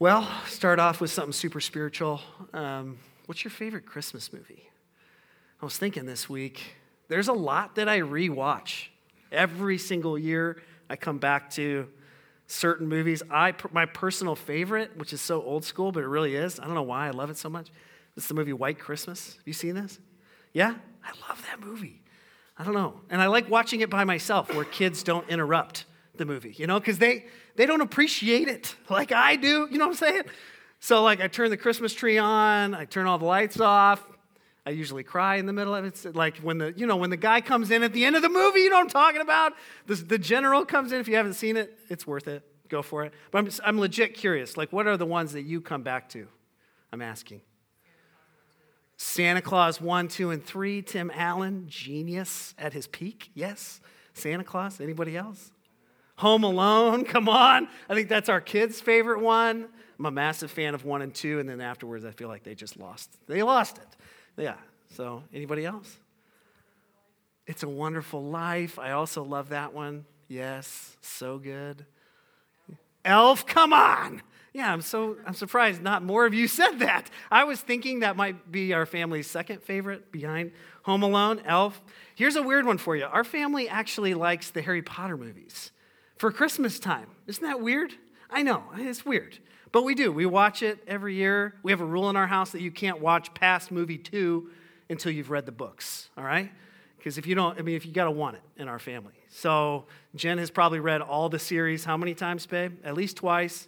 Well, start off with something super spiritual. Um, what's your favorite Christmas movie? I was thinking this week, there's a lot that I rewatch. Every single year, I come back to certain movies. I, my personal favorite, which is so old school, but it really is, I don't know why I love it so much, it's the movie White Christmas. Have you seen this? Yeah? I love that movie. I don't know. And I like watching it by myself where kids don't interrupt the movie, you know, because they, they don't appreciate it like I do. You know what I'm saying? So, like, I turn the Christmas tree on, I turn all the lights off. I usually cry in the middle of it. It's like when the, you know, when the guy comes in at the end of the movie, you know what I'm talking about? The, the general comes in. If you haven't seen it, it's worth it. Go for it. But I'm, just, I'm legit curious. Like, what are the ones that you come back to? I'm asking. Santa Clause 1, 2, and 3. Tim Allen, genius at his peak. Yes. Santa Clause. Anybody else? Home Alone, come on. I think that's our kids' favorite one. I'm a massive fan of one and two, and then afterwards, I feel like they just lost. They lost it. Yeah. So, anybody else? It's a Wonderful Life. I also love that one. Yes, so good. Elf, come on. Yeah, I'm so I'm surprised not more of you said that. I was thinking that might be our family's second favorite behind Home Alone, Elf. Here's a weird one for you. Our family actually likes the Harry Potter movies for Christmas time. Isn't that weird? I know, it's weird. But we do. We watch it every year. We have a rule in our house that you can't watch past movie two until you've read the books, all right? Because if you don't, I mean, if you got to want it in our family. So Jen has probably read all the series how many times, babe? At least twice.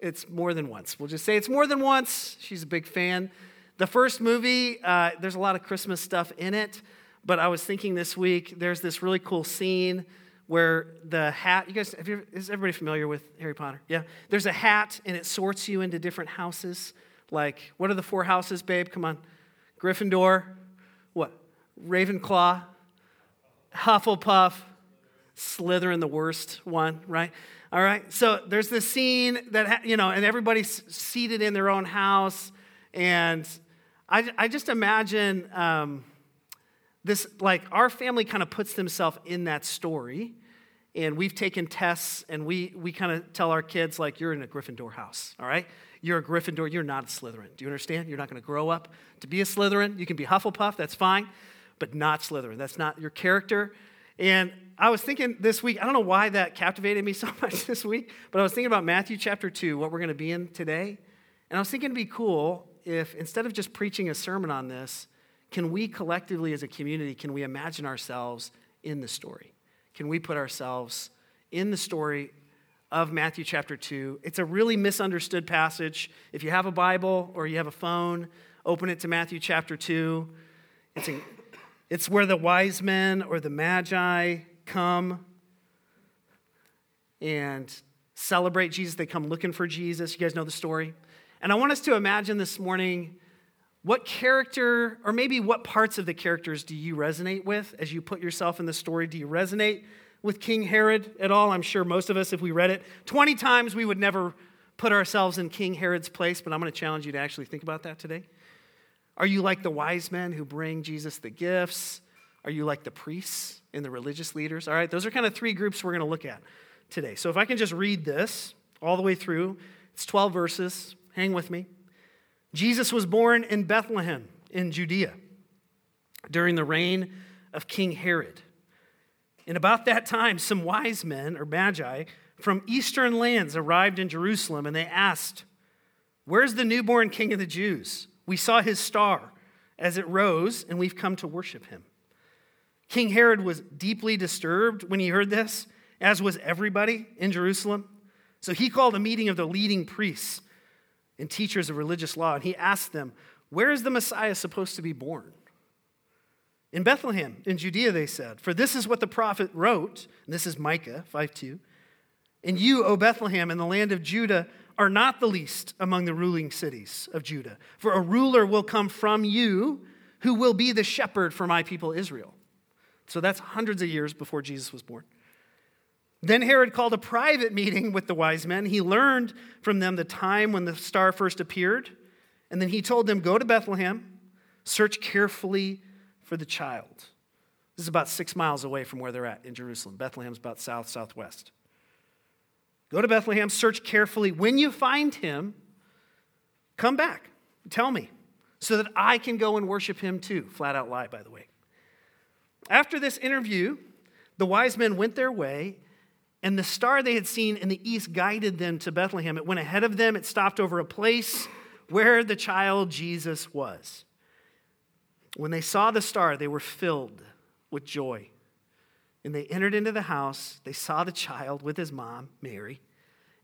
It's more than once. We'll just say it's more than once. She's a big fan. The first movie, uh, there's a lot of Christmas stuff in it, but I was thinking this week, there's this really cool scene where the hat, you guys, you, is everybody familiar with Harry Potter? Yeah? There's a hat and it sorts you into different houses. Like, what are the four houses, babe? Come on. Gryffindor, what? Ravenclaw, Hufflepuff, Slytherin, the worst one, right? All right. So there's this scene that, you know, and everybody's seated in their own house. And I, I just imagine um, this, like, our family kind of puts themselves in that story and we've taken tests and we, we kind of tell our kids like you're in a gryffindor house all right? You're a gryffindor you're not a slytherin. Do you understand? You're not going to grow up to be a slytherin. You can be hufflepuff that's fine but not slytherin. That's not your character. And i was thinking this week i don't know why that captivated me so much this week but i was thinking about matthew chapter 2 what we're going to be in today. And i was thinking it'd be cool if instead of just preaching a sermon on this can we collectively as a community can we imagine ourselves in the story can we put ourselves in the story of Matthew chapter 2? It's a really misunderstood passage. If you have a Bible or you have a phone, open it to Matthew chapter 2. It's, it's where the wise men or the magi come and celebrate Jesus. They come looking for Jesus. You guys know the story. And I want us to imagine this morning what character, or maybe what parts of the characters do you resonate with as you put yourself in the story? Do you resonate with King Herod at all? I'm sure most of us, if we read it 20 times, we would never put ourselves in King Herod's place, but I'm going to challenge you to actually think about that today. Are you like the wise men who bring Jesus the gifts? Are you like the priests and the religious leaders? All right, those are kind of three groups we're going to look at today. So if I can just read this all the way through, it's 12 verses. Hang with me. Jesus was born in Bethlehem in Judea during the reign of King Herod. And about that time, some wise men or magi from eastern lands arrived in Jerusalem and they asked, Where's the newborn king of the Jews? We saw his star as it rose, and we've come to worship him. King Herod was deeply disturbed when he heard this, as was everybody in Jerusalem. So he called a meeting of the leading priests and teachers of religious law, and he asked them, Where is the Messiah supposed to be born? In Bethlehem, in Judea, they said, For this is what the prophet wrote, and this is Micah 5 2. And you, O Bethlehem, in the land of Judah, are not the least among the ruling cities of Judah, for a ruler will come from you who will be the shepherd for my people Israel. So that's hundreds of years before Jesus was born. Then Herod called a private meeting with the wise men. He learned from them the time when the star first appeared. And then he told them, Go to Bethlehem, search carefully for the child. This is about six miles away from where they're at in Jerusalem. Bethlehem's about south, southwest. Go to Bethlehem, search carefully. When you find him, come back. Tell me so that I can go and worship him too. Flat out lie, by the way. After this interview, the wise men went their way, and the star they had seen in the east guided them to Bethlehem. It went ahead of them, it stopped over a place where the child Jesus was. When they saw the star, they were filled with joy. And they entered into the house. They saw the child with his mom, Mary,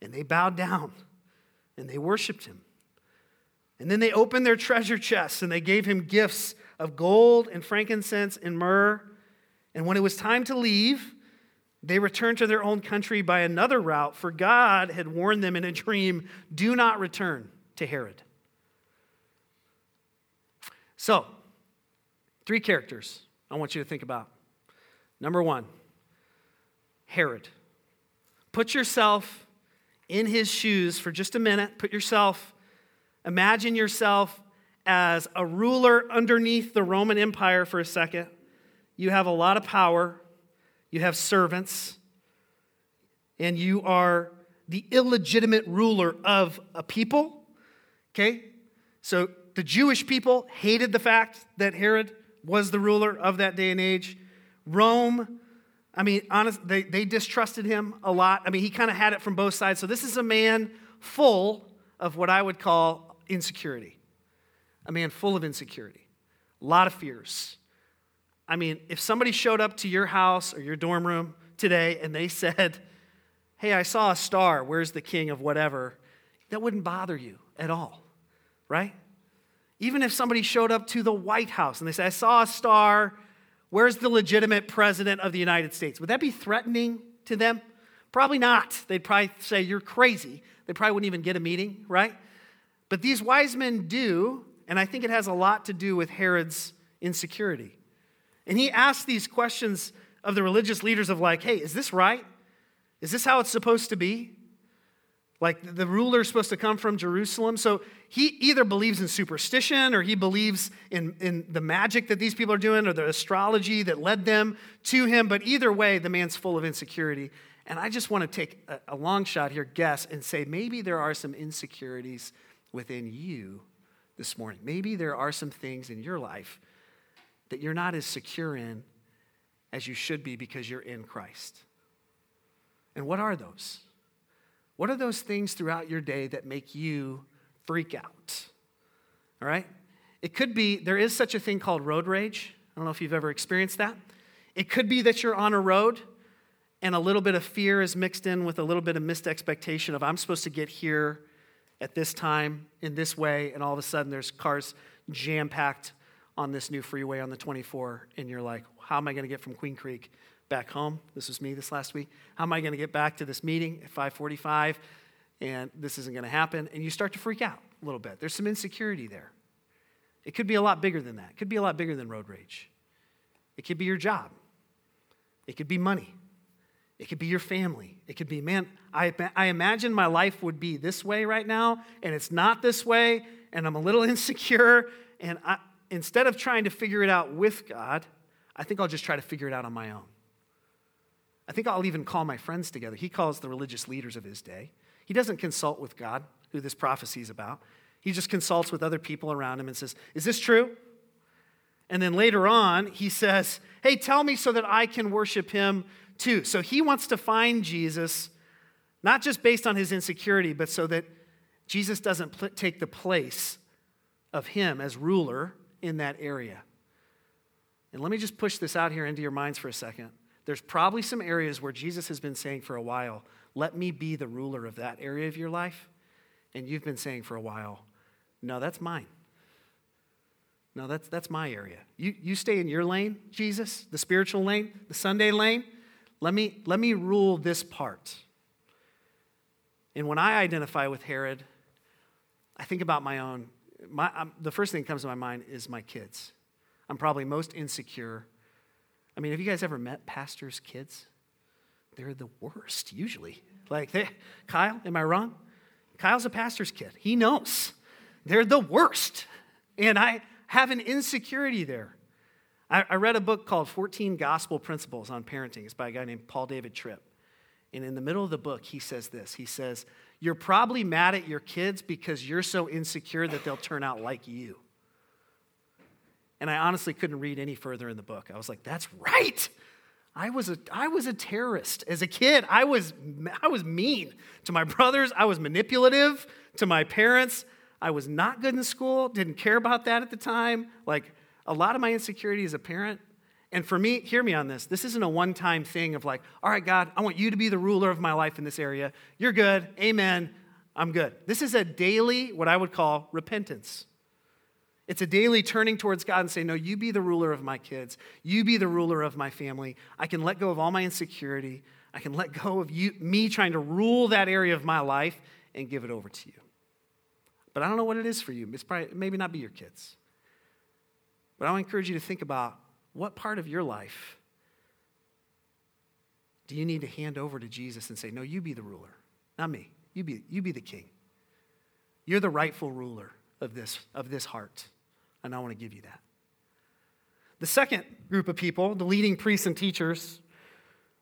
and they bowed down and they worshiped him. And then they opened their treasure chests and they gave him gifts of gold and frankincense and myrrh. And when it was time to leave, they returned to their own country by another route, for God had warned them in a dream do not return to Herod. So, three characters I want you to think about. Number one, Herod. Put yourself in his shoes for just a minute. Put yourself, imagine yourself as a ruler underneath the Roman Empire for a second. You have a lot of power, you have servants, and you are the illegitimate ruler of a people. Okay? So the Jewish people hated the fact that Herod was the ruler of that day and age. Rome, I mean, honest, they, they distrusted him a lot. I mean, he kind of had it from both sides. So this is a man full of what I would call insecurity. A man full of insecurity, a lot of fears. I mean, if somebody showed up to your house or your dorm room today and they said, Hey, I saw a star, where's the king of whatever? That wouldn't bother you at all, right? Even if somebody showed up to the White House and they said, I saw a star, where's the legitimate president of the United States? Would that be threatening to them? Probably not. They'd probably say, You're crazy. They probably wouldn't even get a meeting, right? But these wise men do, and I think it has a lot to do with Herod's insecurity. And he asked these questions of the religious leaders of like, hey, is this right? Is this how it's supposed to be? Like the ruler is supposed to come from Jerusalem. So he either believes in superstition or he believes in, in the magic that these people are doing or the astrology that led them to him. But either way, the man's full of insecurity. And I just want to take a, a long shot here, guess, and say maybe there are some insecurities within you this morning. Maybe there are some things in your life that you're not as secure in as you should be because you're in Christ. And what are those? What are those things throughout your day that make you freak out? All right? It could be, there is such a thing called road rage. I don't know if you've ever experienced that. It could be that you're on a road and a little bit of fear is mixed in with a little bit of missed expectation of I'm supposed to get here at this time in this way, and all of a sudden there's cars jam packed on this new freeway on the 24, and you're like, how am I going to get from Queen Creek back home. This was me this last week. How am I going to get back to this meeting at 545? And this isn't going to happen. And you start to freak out a little bit. There's some insecurity there. It could be a lot bigger than that. It could be a lot bigger than road rage. It could be your job. It could be money. It could be your family. It could be, man, I, I imagine my life would be this way right now, and it's not this way, and I'm a little insecure. And I, instead of trying to figure it out with God, I think I'll just try to figure it out on my own. I think I'll even call my friends together. He calls the religious leaders of his day. He doesn't consult with God, who this prophecy is about. He just consults with other people around him and says, Is this true? And then later on, he says, Hey, tell me so that I can worship him too. So he wants to find Jesus, not just based on his insecurity, but so that Jesus doesn't pl- take the place of him as ruler in that area. And let me just push this out here into your minds for a second. There's probably some areas where Jesus has been saying for a while, let me be the ruler of that area of your life. And you've been saying for a while, no, that's mine. No, that's, that's my area. You, you stay in your lane, Jesus, the spiritual lane, the Sunday lane. Let me, let me rule this part. And when I identify with Herod, I think about my own. My, the first thing that comes to my mind is my kids. I'm probably most insecure I mean, have you guys ever met pastors' kids? They're the worst, usually. Like, they, Kyle, am I wrong? Kyle's a pastor's kid. He knows. They're the worst. And I have an insecurity there. I, I read a book called 14 Gospel Principles on Parenting. It's by a guy named Paul David Tripp. And in the middle of the book, he says this He says, You're probably mad at your kids because you're so insecure that they'll turn out like you. And I honestly couldn't read any further in the book. I was like, That's right. I was a, I was a terrorist. As a kid, I was, I was mean to my brothers. I was manipulative to my parents. I was not good in school, didn't care about that at the time. Like a lot of my insecurity as a parent. And for me, hear me on this. This isn't a one time thing of like, all right, God, I want you to be the ruler of my life in this area. You're good. Amen. I'm good. This is a daily, what I would call repentance. It's a daily turning towards God and saying, No, you be the ruler of my kids. You be the ruler of my family. I can let go of all my insecurity. I can let go of you, me trying to rule that area of my life and give it over to you. But I don't know what it is for you. It's probably maybe not be your kids. But I want to encourage you to think about what part of your life do you need to hand over to Jesus and say, No, you be the ruler, not me. You be, you be the king. You're the rightful ruler of this, of this heart and I want to give you that. The second group of people, the leading priests and teachers,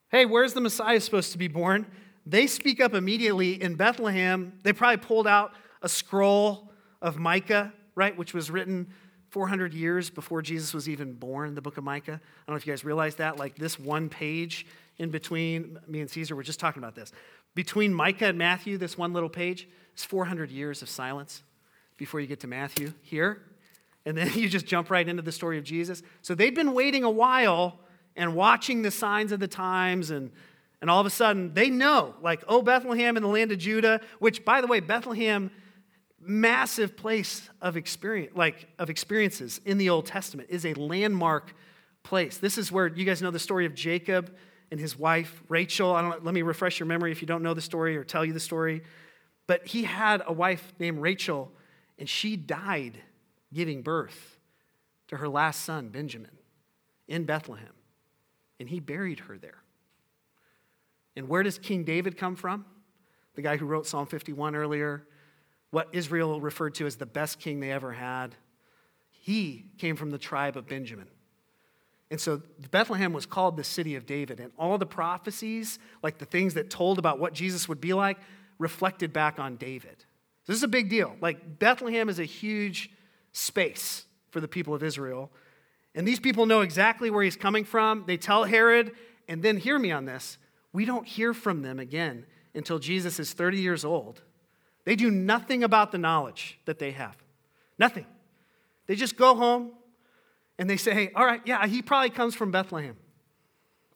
hey, where's the Messiah supposed to be born? They speak up immediately in Bethlehem. They probably pulled out a scroll of Micah, right, which was written 400 years before Jesus was even born, the book of Micah. I don't know if you guys realize that. Like this one page in between, me and Caesar were just talking about this. Between Micah and Matthew, this one little page, is 400 years of silence before you get to Matthew. Here, and then you just jump right into the story of Jesus. So they'd been waiting a while and watching the signs of the times, and, and all of a sudden they know, like, oh, Bethlehem in the land of Judah, which, by the way, Bethlehem, massive place of experience, like of experiences in the Old Testament, is a landmark place. This is where you guys know the story of Jacob and his wife Rachel. I don't let me refresh your memory if you don't know the story or tell you the story. But he had a wife named Rachel, and she died giving birth to her last son, Benjamin, in Bethlehem. And he buried her there. And where does King David come from? The guy who wrote Psalm 51 earlier, what Israel referred to as the best king they ever had. He came from the tribe of Benjamin. And so Bethlehem was called the city of David. And all the prophecies, like the things that told about what Jesus would be like, reflected back on David. This is a big deal. Like Bethlehem is a huge space for the people of Israel. And these people know exactly where he's coming from. They tell Herod, and then hear me on this we don't hear from them again until Jesus is 30 years old. They do nothing about the knowledge that they have. Nothing. They just go home and they say, hey, all right, yeah, he probably comes from Bethlehem.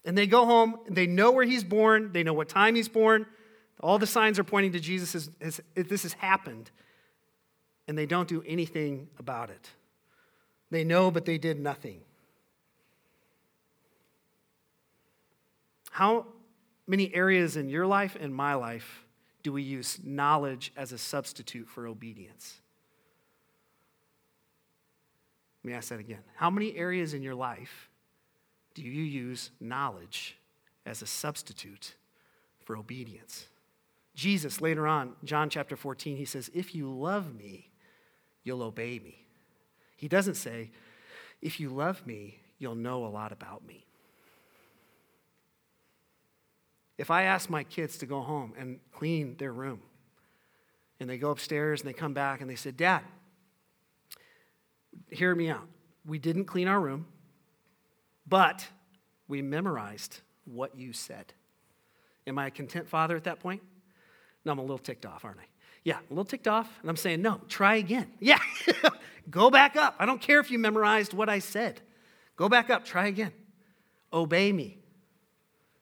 And they go home, and they know where he's born, they know what time he's born. All the signs are pointing to Jesus as, as, as this has happened and they don't do anything about it. They know, but they did nothing. How many areas in your life and my life do we use knowledge as a substitute for obedience? Let me ask that again. How many areas in your life do you use knowledge as a substitute for obedience? Jesus, later on, John chapter 14, he says, If you love me, you'll obey me. He doesn't say, if you love me, you'll know a lot about me. If I ask my kids to go home and clean their room, and they go upstairs and they come back and they say, Dad, hear me out. We didn't clean our room, but we memorized what you said. Am I a content father at that point? No, I'm a little ticked off, aren't I? Yeah, a little ticked off. And I'm saying, no, try again. Yeah, go back up. I don't care if you memorized what I said. Go back up, try again. Obey me.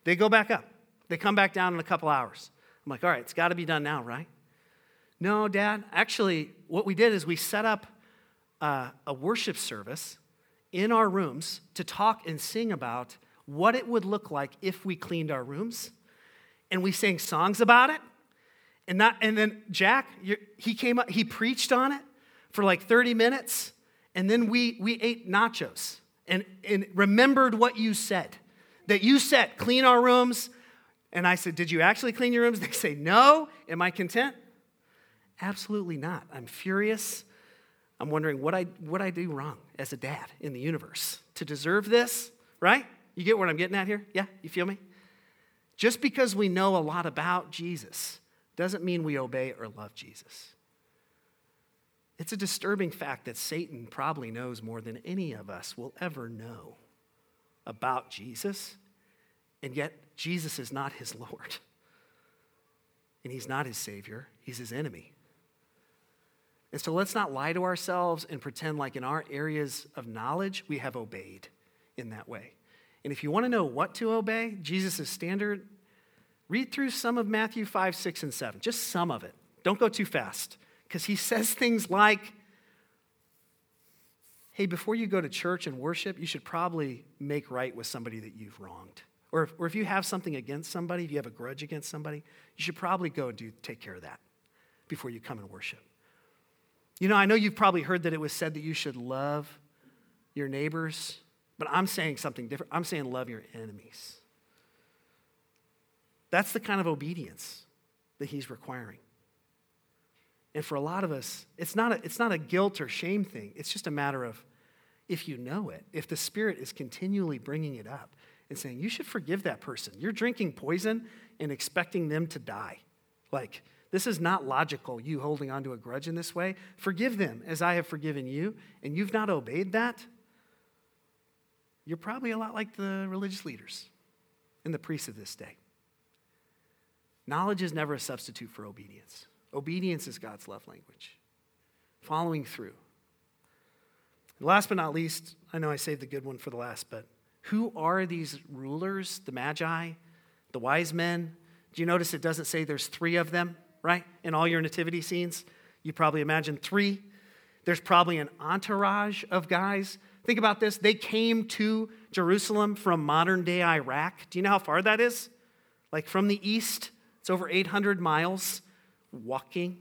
They go back up. They come back down in a couple hours. I'm like, all right, it's got to be done now, right? No, Dad. Actually, what we did is we set up uh, a worship service in our rooms to talk and sing about what it would look like if we cleaned our rooms. And we sang songs about it. And, not, and then Jack, he came up, he preached on it for like 30 minutes, and then we, we ate nachos and, and remembered what you said. That you said, clean our rooms. And I said, Did you actually clean your rooms? They say, No. Am I content? Absolutely not. I'm furious. I'm wondering what I, what I do wrong as a dad in the universe to deserve this, right? You get what I'm getting at here? Yeah? You feel me? Just because we know a lot about Jesus doesn't mean we obey or love Jesus. It's a disturbing fact that Satan probably knows more than any of us will ever know about Jesus, and yet Jesus is not his Lord. And he's not his Savior, he's his enemy. And so let's not lie to ourselves and pretend like in our areas of knowledge we have obeyed in that way. And if you want to know what to obey, Jesus' standard, read through some of Matthew 5, 6, and 7, just some of it. Don't go too fast because he says things like, hey, before you go to church and worship, you should probably make right with somebody that you've wronged. Or if, or if you have something against somebody, if you have a grudge against somebody, you should probably go do, take care of that before you come and worship. You know, I know you've probably heard that it was said that you should love your neighbors, but I'm saying something different. I'm saying love your enemies. That's the kind of obedience that he's requiring. And for a lot of us, it's not a, it's not a guilt or shame thing. It's just a matter of if you know it, if the Spirit is continually bringing it up and saying, you should forgive that person. You're drinking poison and expecting them to die. Like, this is not logical, you holding on to a grudge in this way. Forgive them as I have forgiven you, and you've not obeyed that. You're probably a lot like the religious leaders and the priests of this day. Knowledge is never a substitute for obedience. Obedience is God's love language, following through. last but not least, I know I saved the good one for the last, but who are these rulers, the Magi, the wise men? Do you notice it doesn't say there's three of them? right? In all your nativity scenes, you probably imagine three. There's probably an entourage of guys. Think about this. They came to Jerusalem from modern day Iraq. Do you know how far that is? Like from the east, it's over 800 miles walking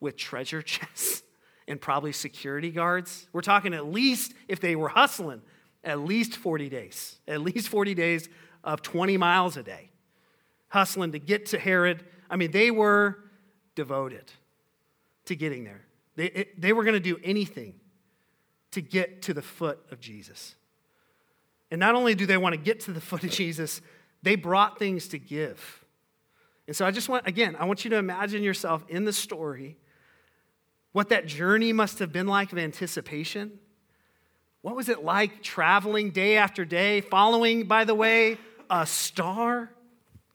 with treasure chests and probably security guards. We're talking at least, if they were hustling, at least 40 days. At least 40 days of 20 miles a day. Hustling to get to Herod. I mean, they were devoted to getting there. They, it, they were going to do anything to get to the foot of Jesus. And not only do they want to get to the foot of Jesus, they brought things to give. And so I just want, again, I want you to imagine yourself in the story, what that journey must have been like of anticipation. What was it like traveling day after day, following, by the way, a star?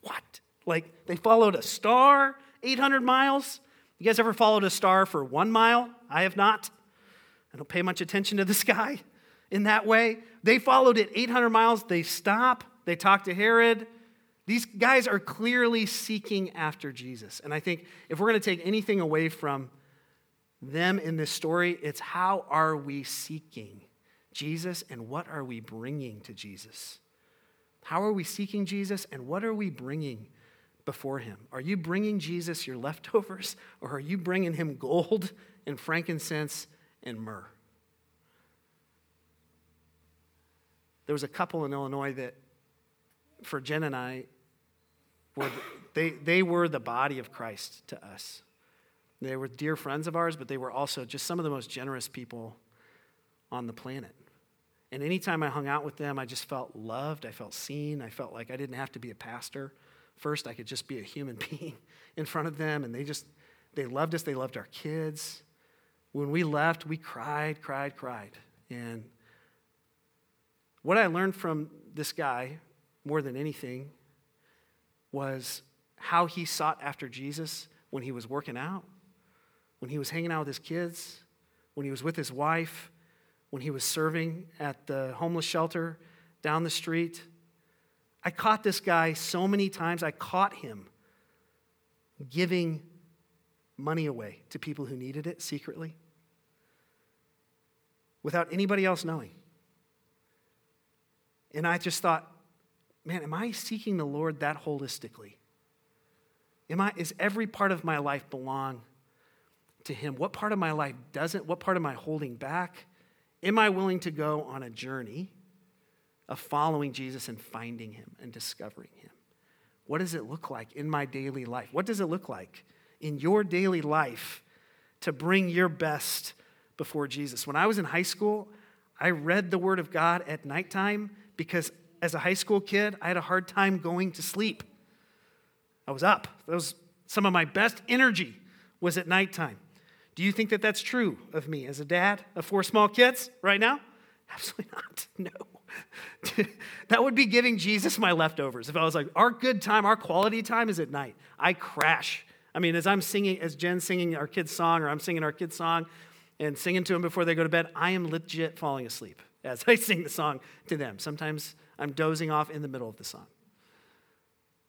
What? Like they followed a star 800 miles? You guys ever followed a star for one mile? I have not. I don't pay much attention to the sky in that way. They followed it 800 miles. They stop, they talk to Herod. These guys are clearly seeking after Jesus. And I think if we're going to take anything away from them in this story, it's how are we seeking Jesus and what are we bringing to Jesus? How are we seeking Jesus and what are we bringing before him? Are you bringing Jesus your leftovers, or are you bringing him gold and frankincense and myrrh? There was a couple in Illinois that, for Jen and I, were the, they, they were the body of Christ to us. They were dear friends of ours, but they were also just some of the most generous people on the planet. And anytime I hung out with them, I just felt loved. I felt seen. I felt like I didn't have to be a pastor. First, I could just be a human being in front of them, and they just, they loved us. They loved our kids. When we left, we cried, cried, cried. And what I learned from this guy more than anything was how he sought after Jesus when he was working out, when he was hanging out with his kids, when he was with his wife, when he was serving at the homeless shelter down the street. I caught this guy so many times. I caught him giving money away to people who needed it secretly without anybody else knowing. And I just thought, man, am I seeking the Lord that holistically? Am I, is every part of my life belong to Him? What part of my life doesn't? What part am I holding back? Am I willing to go on a journey of following Jesus and finding him and discovering him. What does it look like in my daily life? What does it look like in your daily life to bring your best before Jesus? When I was in high school, I read the Word of God at nighttime because as a high school kid, I had a hard time going to sleep. I was up. That was some of my best energy was at nighttime. Do you think that that's true of me as a dad of four small kids right now? Absolutely not. No. that would be giving Jesus my leftovers. If I was like, our good time, our quality time is at night. I crash. I mean, as I'm singing, as Jen's singing our kids' song, or I'm singing our kids' song and singing to them before they go to bed, I am legit falling asleep as I sing the song to them. Sometimes I'm dozing off in the middle of the song.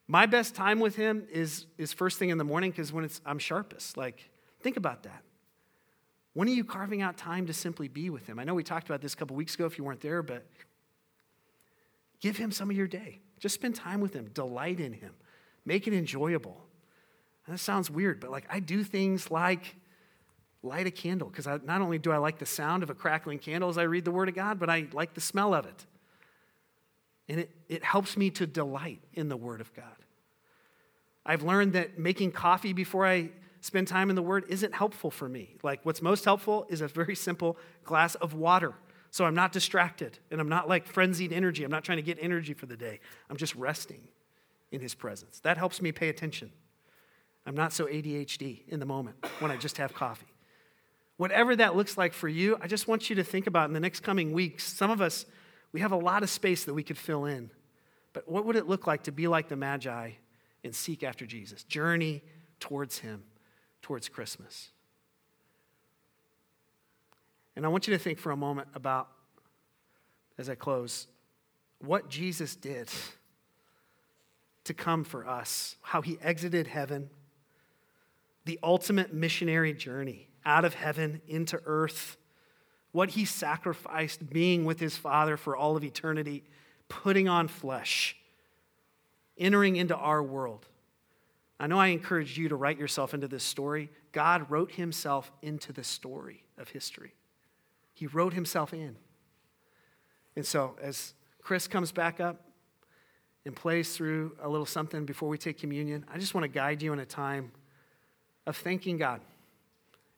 My best time with him is, is first thing in the morning because when it's, I'm sharpest. Like, think about that. When are you carving out time to simply be with him? I know we talked about this a couple weeks ago if you weren't there, but give him some of your day. Just spend time with him, delight in him, make it enjoyable. And that sounds weird, but like I do things like light a candle because not only do I like the sound of a crackling candle as I read the Word of God, but I like the smell of it. And it, it helps me to delight in the Word of God. I've learned that making coffee before I spend time in the Word isn't helpful for me. Like, what's most helpful is a very simple glass of water. So I'm not distracted and I'm not like frenzied energy. I'm not trying to get energy for the day. I'm just resting in His presence. That helps me pay attention. I'm not so ADHD in the moment when I just have coffee. Whatever that looks like for you, I just want you to think about in the next coming weeks. Some of us, we have a lot of space that we could fill in. But what would it look like to be like the Magi and seek after Jesus? Journey towards Him, towards Christmas. And I want you to think for a moment about, as I close, what Jesus did to come for us, how He exited heaven, the ultimate missionary journey out of heaven into earth what he sacrificed being with his Father for all of eternity, putting on flesh, entering into our world. I know I encourage you to write yourself into this story. God wrote himself into the story of history, he wrote himself in. And so, as Chris comes back up and plays through a little something before we take communion, I just want to guide you in a time of thanking God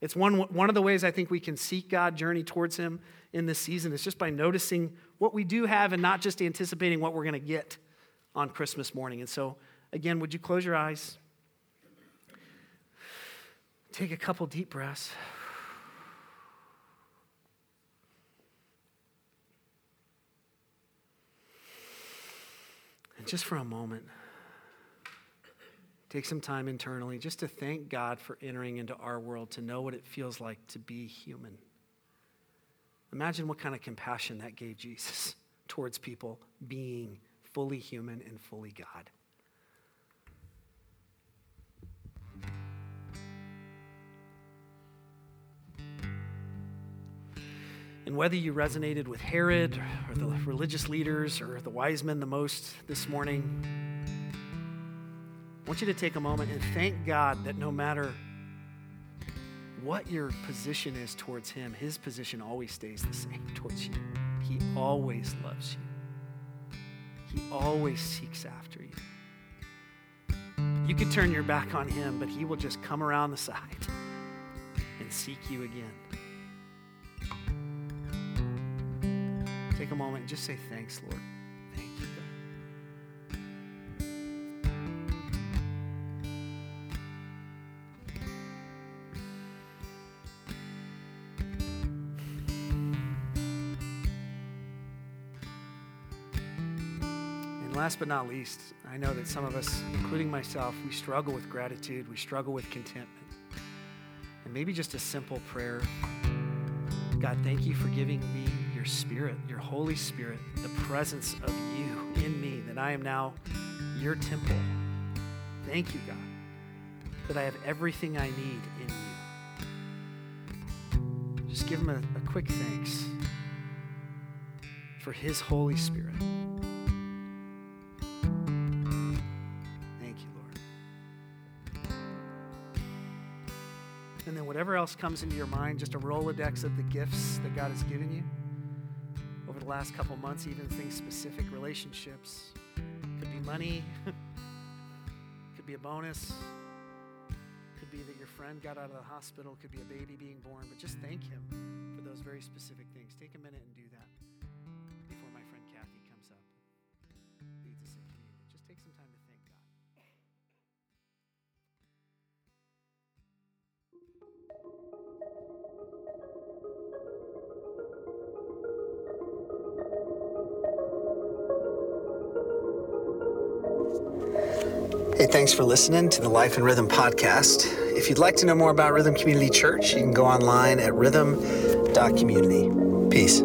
it's one, one of the ways I think we can seek God, journey towards Him in this season, is just by noticing what we do have and not just anticipating what we're going to get on Christmas morning. And so, again, would you close your eyes? Take a couple deep breaths. And just for a moment, Take some time internally just to thank God for entering into our world, to know what it feels like to be human. Imagine what kind of compassion that gave Jesus towards people being fully human and fully God. And whether you resonated with Herod or the religious leaders or the wise men the most this morning, I want you to take a moment and thank God that no matter what your position is towards Him, His position always stays the same towards you. He always loves you, He always seeks after you. You could turn your back on Him, but He will just come around the side and seek you again. Take a moment and just say, Thanks, Lord. Thank you, last but not least, I know that some of us, including myself, we struggle with gratitude, we struggle with contentment. And maybe just a simple prayer God, thank you for giving me your spirit, your Holy Spirit, the presence of you in me, that I am now your temple. Thank you, God, that I have everything I need in you. Just give him a, a quick thanks for his Holy Spirit. Thank you, Lord. And then, whatever else comes into your mind, just a Rolodex of the gifts that God has given you the last couple months, even things specific, relationships. Could be money, could be a bonus, could be that your friend got out of the hospital, could be a baby being born, but just thank Him for those very specific things. Take a minute and do that. Hey, thanks for listening to the Life and Rhythm podcast. If you'd like to know more about Rhythm Community Church, you can go online at rhythm.community. Peace.